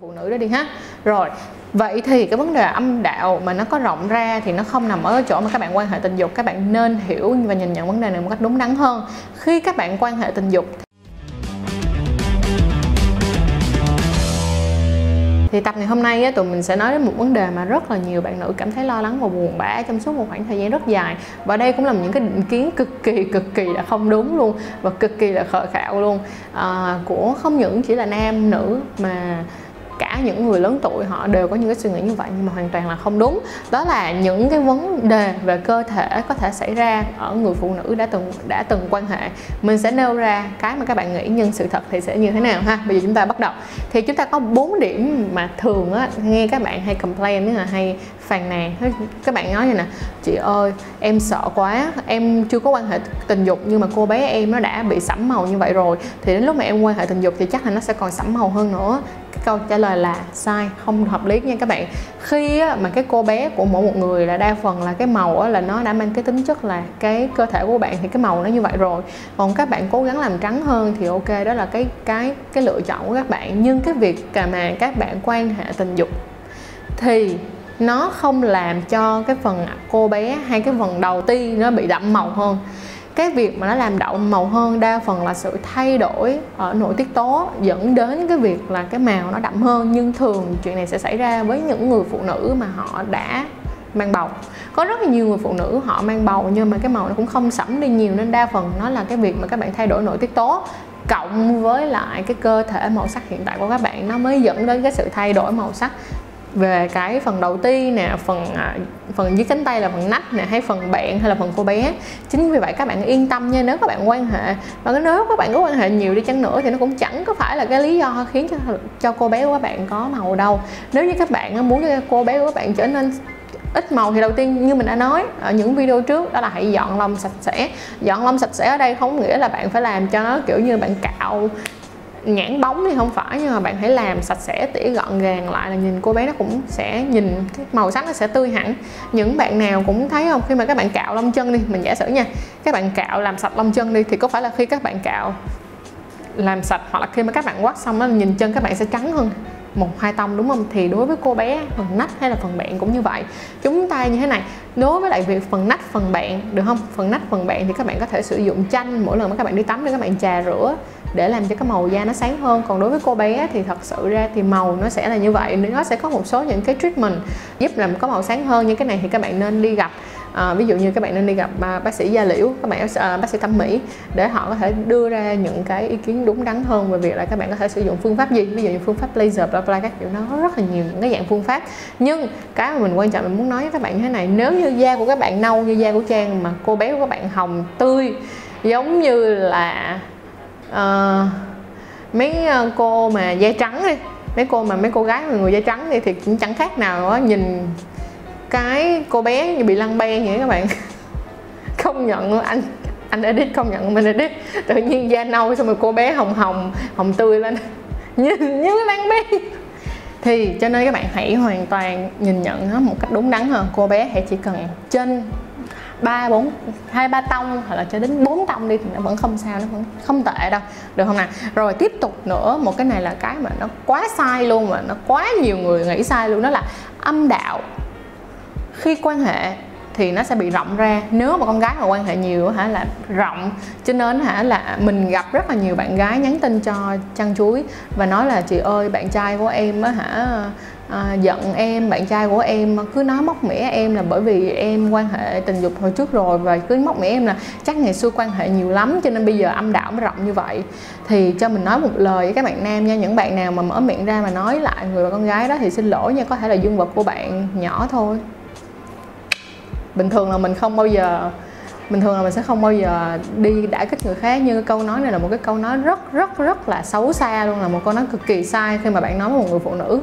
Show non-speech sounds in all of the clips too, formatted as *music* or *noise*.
phụ nữ đó đi ha. Rồi vậy thì cái vấn đề âm đạo mà nó có rộng ra thì nó không nằm ở chỗ mà các bạn quan hệ tình dục các bạn nên hiểu và nhìn nhận vấn đề này một cách đúng đắn hơn. Khi các bạn quan hệ tình dục thì tập ngày hôm nay á, tụi mình sẽ nói đến một vấn đề mà rất là nhiều bạn nữ cảm thấy lo lắng và buồn bã trong suốt một khoảng thời gian rất dài. Và đây cũng là những cái định kiến cực kỳ cực kỳ là không đúng luôn và cực kỳ là khờ khạo luôn. À, của không những chỉ là nam nữ mà cả những người lớn tuổi họ đều có những cái suy nghĩ như vậy nhưng mà hoàn toàn là không đúng. Đó là những cái vấn đề về cơ thể có thể xảy ra ở người phụ nữ đã từng đã từng quan hệ. Mình sẽ nêu ra cái mà các bạn nghĩ nhưng sự thật thì sẽ như thế nào ha? Bây giờ chúng ta bắt đầu. Thì chúng ta có bốn điểm mà thường á, nghe các bạn hay complain là hay phàn nàn. Các bạn nói như nè chị ơi, em sợ quá, em chưa có quan hệ tình dục nhưng mà cô bé em nó đã bị sẫm màu như vậy rồi. Thì đến lúc mà em quan hệ tình dục thì chắc là nó sẽ còn sẫm màu hơn nữa cái câu trả lời là sai, không hợp lý nha các bạn. Khi mà cái cô bé của mỗi một người là đa phần là cái màu là nó đã mang cái tính chất là cái cơ thể của bạn thì cái màu nó như vậy rồi. Còn các bạn cố gắng làm trắng hơn thì ok, đó là cái cái cái lựa chọn của các bạn. Nhưng cái việc mà các bạn quan hệ tình dục thì nó không làm cho cái phần cô bé hay cái phần đầu ti nó bị đậm màu hơn cái việc mà nó làm đậm màu hơn đa phần là sự thay đổi ở nội tiết tố dẫn đến cái việc là cái màu nó đậm hơn. Nhưng thường chuyện này sẽ xảy ra với những người phụ nữ mà họ đã mang bầu. Có rất là nhiều người phụ nữ họ mang bầu nhưng mà cái màu nó cũng không sẫm đi nhiều nên đa phần nó là cái việc mà các bạn thay đổi nội tiết tố cộng với lại cái cơ thể màu sắc hiện tại của các bạn. Nó mới dẫn đến cái sự thay đổi màu sắc về cái phần đầu ti nè phần à, phần dưới cánh tay là phần nách nè hay phần bạn hay là phần cô bé. Chính vì vậy các bạn yên tâm nha nếu các bạn quan hệ và nếu các bạn có quan hệ nhiều đi chăng nữa thì nó cũng chẳng có phải là cái lý do khiến cho cho cô bé của các bạn có màu đâu. Nếu như các bạn muốn cho cô bé của các bạn trở nên ít màu thì đầu tiên như mình đã nói ở những video trước đó là hãy dọn lông sạch sẽ. Dọn lông sạch sẽ ở đây không nghĩa là bạn phải làm cho nó kiểu như bạn cạo nhãn bóng thì không phải, nhưng mà bạn hãy làm sạch sẽ, tỉa gọn gàng lại là nhìn cô bé nó cũng sẽ nhìn cái màu sắc nó sẽ tươi hẳn. Những bạn nào cũng thấy không? Khi mà các bạn cạo lông chân đi, mình giả sử nha, các bạn cạo làm sạch lông chân đi, thì có phải là khi các bạn cạo làm sạch hoặc là khi mà các bạn quát xong nó nhìn chân các bạn sẽ trắng hơn? Một, hai tông đúng không? Thì đối với cô bé, phần nách hay là phần bạn cũng như vậy. Chúng ta như thế này, đối với lại việc phần nách, phần bạn được không? Phần nách, phần bạn thì các bạn có thể sử dụng chanh, mỗi lần mà các bạn đi tắm để các bạn trà rửa để làm cho cái màu da nó sáng hơn. Còn đối với cô bé thì thật sự ra thì màu nó sẽ là như vậy. Nó sẽ có một số những cái treatment giúp làm có màu sáng hơn như cái này thì các bạn nên đi gặp à, ví dụ như các bạn nên đi gặp à, bác sĩ da liễu các bạn à, bác sĩ thẩm mỹ để họ có thể đưa ra những cái ý kiến đúng đắn hơn về việc là các bạn có thể sử dụng phương pháp gì. Ví dụ như phương pháp laser bla bla các kiểu nó rất là nhiều những cái dạng phương pháp. Nhưng cái mà mình quan trọng mình muốn nói với các bạn như thế này nếu như da của các bạn nâu như da của trang mà cô bé của các bạn hồng tươi giống như là Ờ, mấy ờ, cô mà da trắng đi mấy cô mà mấy cô gái mà người da trắng đi thì cũng chẳng khác nào đó, nhìn cái cô bé như bị lăn be vậy các bạn. *laughs* Không nhận luôn anh anh edit không nhận mình edit tự nhiên da nâu xong rồi cô bé hồng hồng hồng tươi lên. *laughs* Như như lăn be thì cho nên các bạn hãy hoàn toàn nhìn nhận nó một cách đúng đắn hơn. Cô bé hãy chỉ cần trên ba, bốn, hai, ba tông hoặc là cho đến bốn tông đi thì nó vẫn không sao, nó vẫn không tệ đâu. Được không nào? Rồi tiếp tục nữa, một cái này là cái mà nó quá sai luôn mà nó quá nhiều người nghĩ sai luôn, đó là âm đạo. Khi quan hệ thì nó sẽ bị rộng ra. Nếu mà con gái mà quan hệ nhiều hả là rộng cho nên hả là mình gặp rất là nhiều bạn gái nhắn tin cho chăn chuối và nói là chị ơi bạn trai của em á hả à, giận em bạn trai của em cứ nói móc mỉa em là bởi vì em quan hệ tình dục hồi trước rồi và cứ móc mỉa em là chắc ngày xưa quan hệ nhiều lắm cho nên bây giờ âm đạo mới rộng như vậy. Thì cho mình nói một lời với các bạn nam nha những bạn nào mà mở miệng ra mà nói lại người và con gái đó thì xin lỗi nha có thể là dương vật của bạn nhỏ thôi bình thường là mình không bao giờ, bình thường là mình sẽ không bao giờ đi đả kích người khác, nhưng cái câu nói này là một cái câu nói rất rất rất là xấu xa luôn, là một câu nói cực kỳ sai khi mà bạn nói với một người phụ nữ.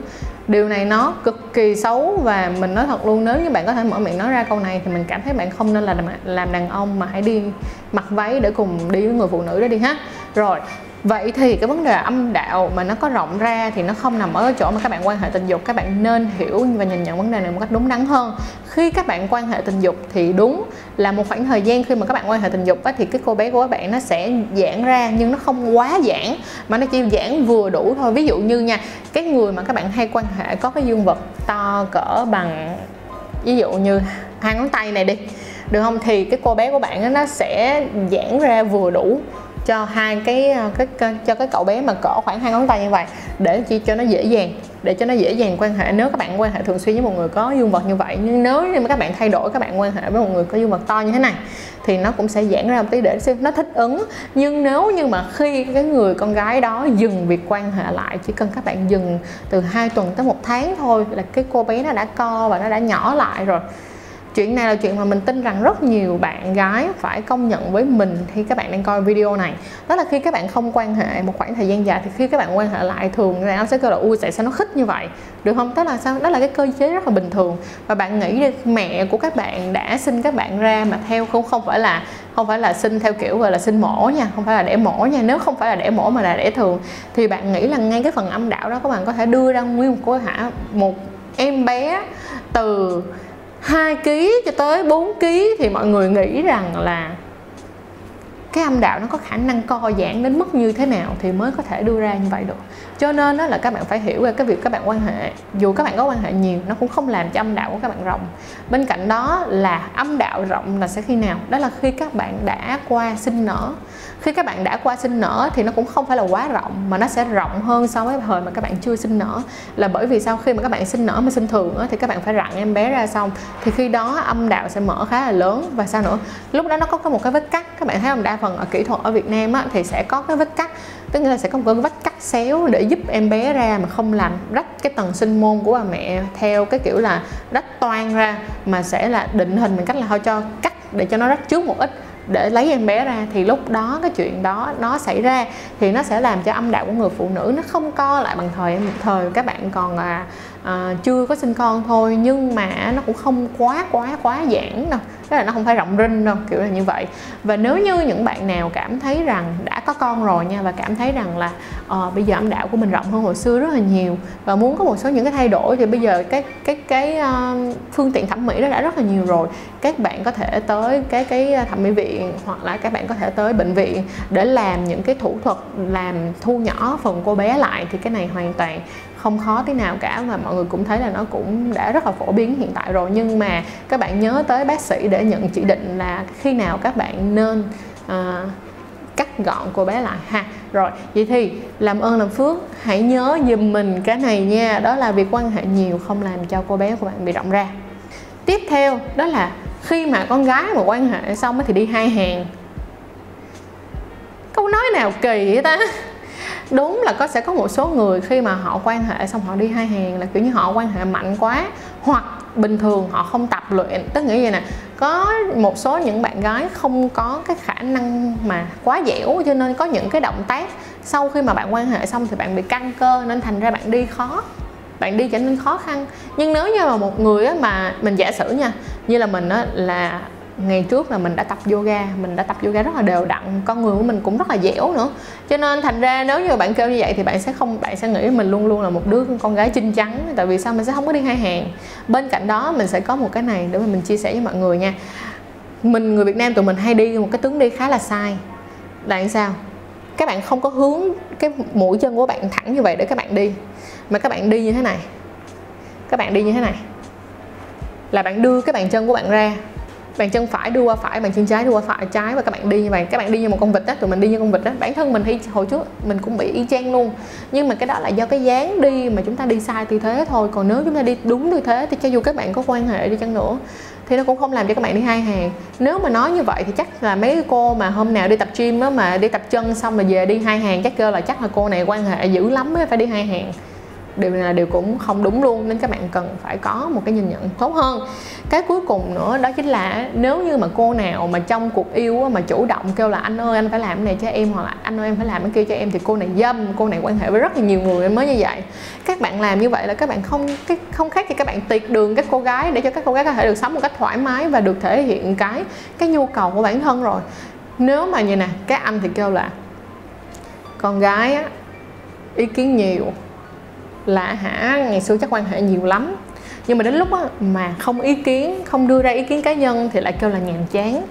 Điều này nó cực kỳ xấu và mình nói thật luôn, nếu như bạn có thể mở miệng nói ra câu này thì mình cảm thấy bạn không nên là làm đàn ông mà hãy đi mặc váy để cùng đi với người phụ nữ đó đi ha. Rồi vậy thì cái vấn đề âm đạo mà nó có rộng ra thì nó không nằm ở chỗ mà các bạn quan hệ tình dục các bạn nên hiểu và nhìn nhận vấn đề này một cách đúng đắn hơn. Khi các bạn quan hệ tình dục thì đúng là một khoảng thời gian khi mà các bạn quan hệ tình dục á, thì cái cô bé của các bạn nó sẽ giãn ra nhưng nó không quá giãn mà nó chỉ giãn vừa đủ thôi. Ví dụ như nha cái người mà các bạn hay quan hệ có cái dương vật to cỡ bằng ví dụ như hai ngón tay này đi được không? Thì cái cô bé của bạn nó sẽ giãn ra vừa đủ cho hai cái, ờ, cái, cái cho cái cậu bé mà cỡ khoảng hai ngón tay như vậy để chỉ cho nó dễ dàng để cho nó dễ dàng quan hệ. Nếu các bạn quan hệ thường xuyên với một người có dương vật như vậy nhưng nếu như mà các bạn thay đổi các bạn quan hệ với một người có dương vật to như thế này thì nó cũng sẽ giãn ra một tí để xem nó thích ứng. Nhưng nếu như mà khi cái người con gái đó dừng việc quan hệ lại chỉ cần các bạn dừng từ 2 tuần tới một tháng thôi là cái cô bé nó đã co và nó đã nhỏ lại rồi chuyện này là chuyện mà mình tin rằng rất nhiều bạn gái phải công nhận với mình khi các bạn đang coi video này. Đó là khi các bạn không quan hệ một khoảng thời gian dài thì khi các bạn quan hệ lại thường là anh sẽ kêu là, ui, tại sao nó khích như vậy? Được không? Tức là sao? Đó là cái cơ chế rất là bình thường. Và bạn nghĩ đi, mẹ của các bạn đã sinh các bạn ra mà theo không không phải là, không phải là sinh theo kiểu gọi là sinh mổ nha, không phải là đẻ mổ nha. Nếu không phải là đẻ mổ mà là đẻ thường. Thì bạn nghĩ là ngay cái phần âm đạo đó, các bạn có thể đưa ra nguyên một cô hả, một em bé từ 2 kg cho tới 4 kg thì mọi người nghĩ rằng là cái âm đạo nó có khả năng co giãn đến mức như thế nào thì mới có thể đưa ra như vậy được. Cho nên đó là các bạn phải hiểu về cái việc các bạn quan hệ. Dù các bạn có quan hệ nhiều, nó cũng không làm cho âm đạo của các bạn rộng. Bên cạnh đó là âm đạo rộng là sẽ khi nào? Đó là khi các bạn đã qua sinh nở khi các bạn đã qua sinh nở thì nó cũng không phải là quá rộng mà nó sẽ rộng hơn so với thời mà các bạn chưa sinh nở. Là bởi vì sau khi mà các bạn sinh nở mà sinh thường thì các bạn phải rặn em bé ra xong thì khi đó âm đạo sẽ mở khá là lớn. Và sao nữa? Lúc đó nó có một cái vết cắt các bạn thấy không? Đa phần ở kỹ thuật ở Việt Nam á, thì sẽ có cái vết cắt tức là sẽ có một cái vết cắt xéo để giúp em bé ra mà không làm rách cái tầng sinh môn của bà mẹ theo cái kiểu là rách toan ra mà sẽ là định hình bằng cách là thôi cho cắt để cho nó rách trước một ít để lấy em bé ra thì lúc đó cái chuyện đó nó xảy ra thì nó sẽ làm cho âm đạo của người phụ nữ nó không co lại bằng thời thời các bạn còn à, à, chưa có sinh con thôi nhưng mà nó cũng không quá quá quá giãn đâu. Tức là nó không phải rộng rinh đâu kiểu là như vậy. Và nếu như những bạn nào cảm thấy rằng đã có con rồi nha và cảm thấy rằng là à, bây giờ âm đạo của mình rộng hơn hồi xưa rất là nhiều và muốn có một số những cái thay đổi thì bây giờ cái cái cái uh, phương tiện thẩm mỹ đó đã rất là nhiều rồi. Các bạn có thể tới cái cái thẩm mỹ viện hoặc là các bạn có thể tới bệnh viện để làm những cái thủ thuật làm thu nhỏ phần cô bé lại thì cái này hoàn toàn không khó tí nào cả và mọi người cũng thấy là nó cũng đã rất là phổ biến hiện tại rồi. Nhưng mà các bạn nhớ tới bác sĩ để nhận chỉ định là khi nào các bạn nên uh, cắt gọn cô bé lại ha. Rồi vậy thì làm ơn làm phước hãy nhớ giùm mình cái này nha. Đó là việc quan hệ nhiều không làm cho cô bé của bạn bị rộng ra. Tiếp theo đó là khi mà con gái mà quan hệ xong thì đi hai hàng. Câu nói nào kỳ vậy ta? Đúng là có sẽ có một số người khi mà họ quan hệ xong họ đi hai hàng là kiểu như họ quan hệ mạnh quá hoặc bình thường họ không tập luyện. Tức nghĩa gì nè? Có một số những bạn gái không có cái khả năng mà quá dẻo cho nên có những cái động tác sau khi mà bạn quan hệ xong thì bạn bị căng cơ nên thành ra bạn đi khó bạn đi trở nên khó khăn. Nhưng nếu như mà một người á, mà mình giả sử nha như là mình á, là ngày trước là mình đã tập yoga, mình đã tập yoga rất là đều đặn, con người của mình cũng rất là dẻo nữa. Cho nên thành ra nếu như bạn kêu như vậy thì bạn sẽ không, bạn sẽ nghĩ mình luôn luôn là một đứa con gái chinh trắng. tại vì sao mình sẽ không có đi hai hàng. Bên cạnh đó mình sẽ có một cái này để mà mình chia sẻ với mọi người nha. Mình, người Việt Nam tụi mình hay đi một cái tướng đi khá là sai. Là sao? Các bạn không có hướng cái mũi chân của bạn thẳng như vậy để các bạn đi. Mà các bạn đi như thế này. Các bạn đi như thế này. Là bạn đưa cái bàn chân của bạn ra bàn chân phải đưa qua phải, bàn chân trái đưa qua phải, trái và các bạn đi như vậy. Các bạn đi như một con vịt đó tụi mình đi như con vịt đó bản thân mình thì hồi trước mình cũng bị y chang luôn. Nhưng mà cái đó là do cái dáng đi mà chúng ta đi sai tư thế thôi. Còn nếu chúng ta đi đúng tư thế thì cho dù các bạn có quan hệ đi chăng nữa, thì nó cũng không làm cho các bạn đi hai hàng. Nếu mà nói như vậy thì chắc là mấy cô mà hôm nào đi tập gym đó mà đi tập chân xong rồi về đi hai hàng, chắc cơ là chắc là cô này quan hệ dữ lắm mới phải đi hai hàng điều này là điều cũng không đúng luôn, nên các bạn cần phải có một cái nhìn nhận tốt hơn. Cái cuối cùng nữa đó chính là nếu như mà cô nào mà trong cuộc yêu mà chủ động kêu là anh ơi, anh phải làm cái này cho em hoặc là anh ơi, em phải làm cái kia cho em thì cô này dâm, cô này quan hệ với rất là nhiều người mới như vậy. Các bạn làm như vậy là các bạn không, cái không khác thì các bạn tiệt đường các cô gái để cho các cô gái có thể được sống một cách thoải mái và được thể hiện cái cái nhu cầu của bản thân rồi. Nếu mà như nè các anh thì kêu là con gái á, ý kiến nhiều là hả, ngày xưa chắc quan hệ nhiều lắm. Nhưng mà đến lúc mà không ý kiến, không đưa ra ý kiến cá nhân thì lại kêu là nhàm chán.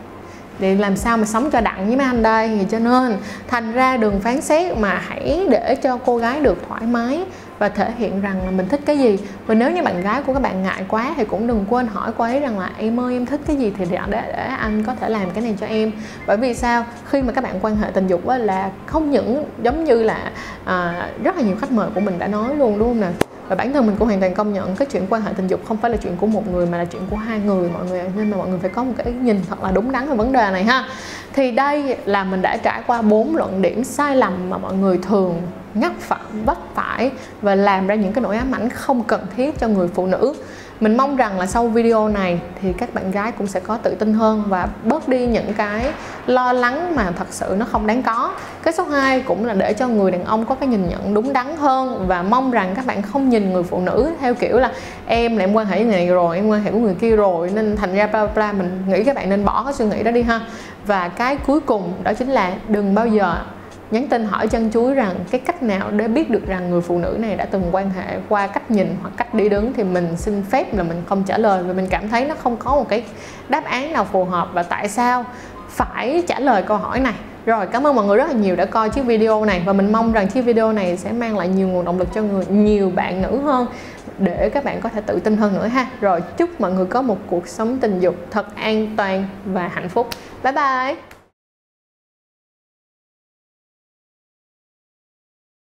Để làm sao mà sống cho đặng với mấy anh đây? Thì cho nên, thành ra đừng phán xét mà hãy để cho cô gái được thoải mái và thể hiện rằng là mình thích cái gì. Và nếu như bạn gái của các bạn ngại quá thì cũng đừng quên hỏi cô ấy rằng là em ơi em thích cái gì thì để, để, để anh có thể làm cái này cho em. Bởi vì sao? Khi mà các bạn quan hệ tình dục á, là không những giống như là à, rất là nhiều khách mời của mình đã nói luôn đúng không nè và bản thân mình cũng hoàn toàn công nhận cái chuyện quan hệ tình dục không phải là chuyện của một người mà là chuyện của hai người mọi người nên mà mọi người phải có một cái nhìn thật là đúng đắn về vấn đề này ha. Thì đây là mình đã trải qua bốn luận điểm sai lầm mà mọi người thường nhắc phải vấp phải và làm ra những cái nỗi ám ảnh không cần thiết cho người phụ nữ. Mình mong rằng là sau video này thì các bạn gái cũng sẽ có tự tin hơn và bớt đi những cái lo lắng mà thật sự nó không đáng có. Cái số 2 cũng là để cho người đàn ông có cái nhìn nhận đúng đắn hơn và mong rằng các bạn không nhìn người phụ nữ theo kiểu là em là em quan hệ với người này rồi, em quan hệ với người kia rồi, nên thành ra bla bla, mình nghĩ các bạn nên bỏ cái suy nghĩ đó đi ha. Và cái cuối cùng đó chính là đừng bao giờ nhắn tin hỏi chân chuối rằng cái cách nào để biết được rằng người phụ nữ này đã từng quan hệ qua cách nhìn hoặc cách đi đứng thì mình xin phép là mình không trả lời. Vì mình cảm thấy nó không có một cái đáp án nào phù hợp và tại sao phải trả lời câu hỏi này. Rồi, cảm ơn mọi người rất là nhiều đã coi chiếc video này và mình mong rằng chiếc video này sẽ mang lại nhiều nguồn động lực cho người, nhiều bạn nữ hơn để các bạn có thể tự tin hơn nữa ha. Rồi, chúc mọi người có một cuộc sống tình dục thật an toàn và hạnh phúc. Bye bye!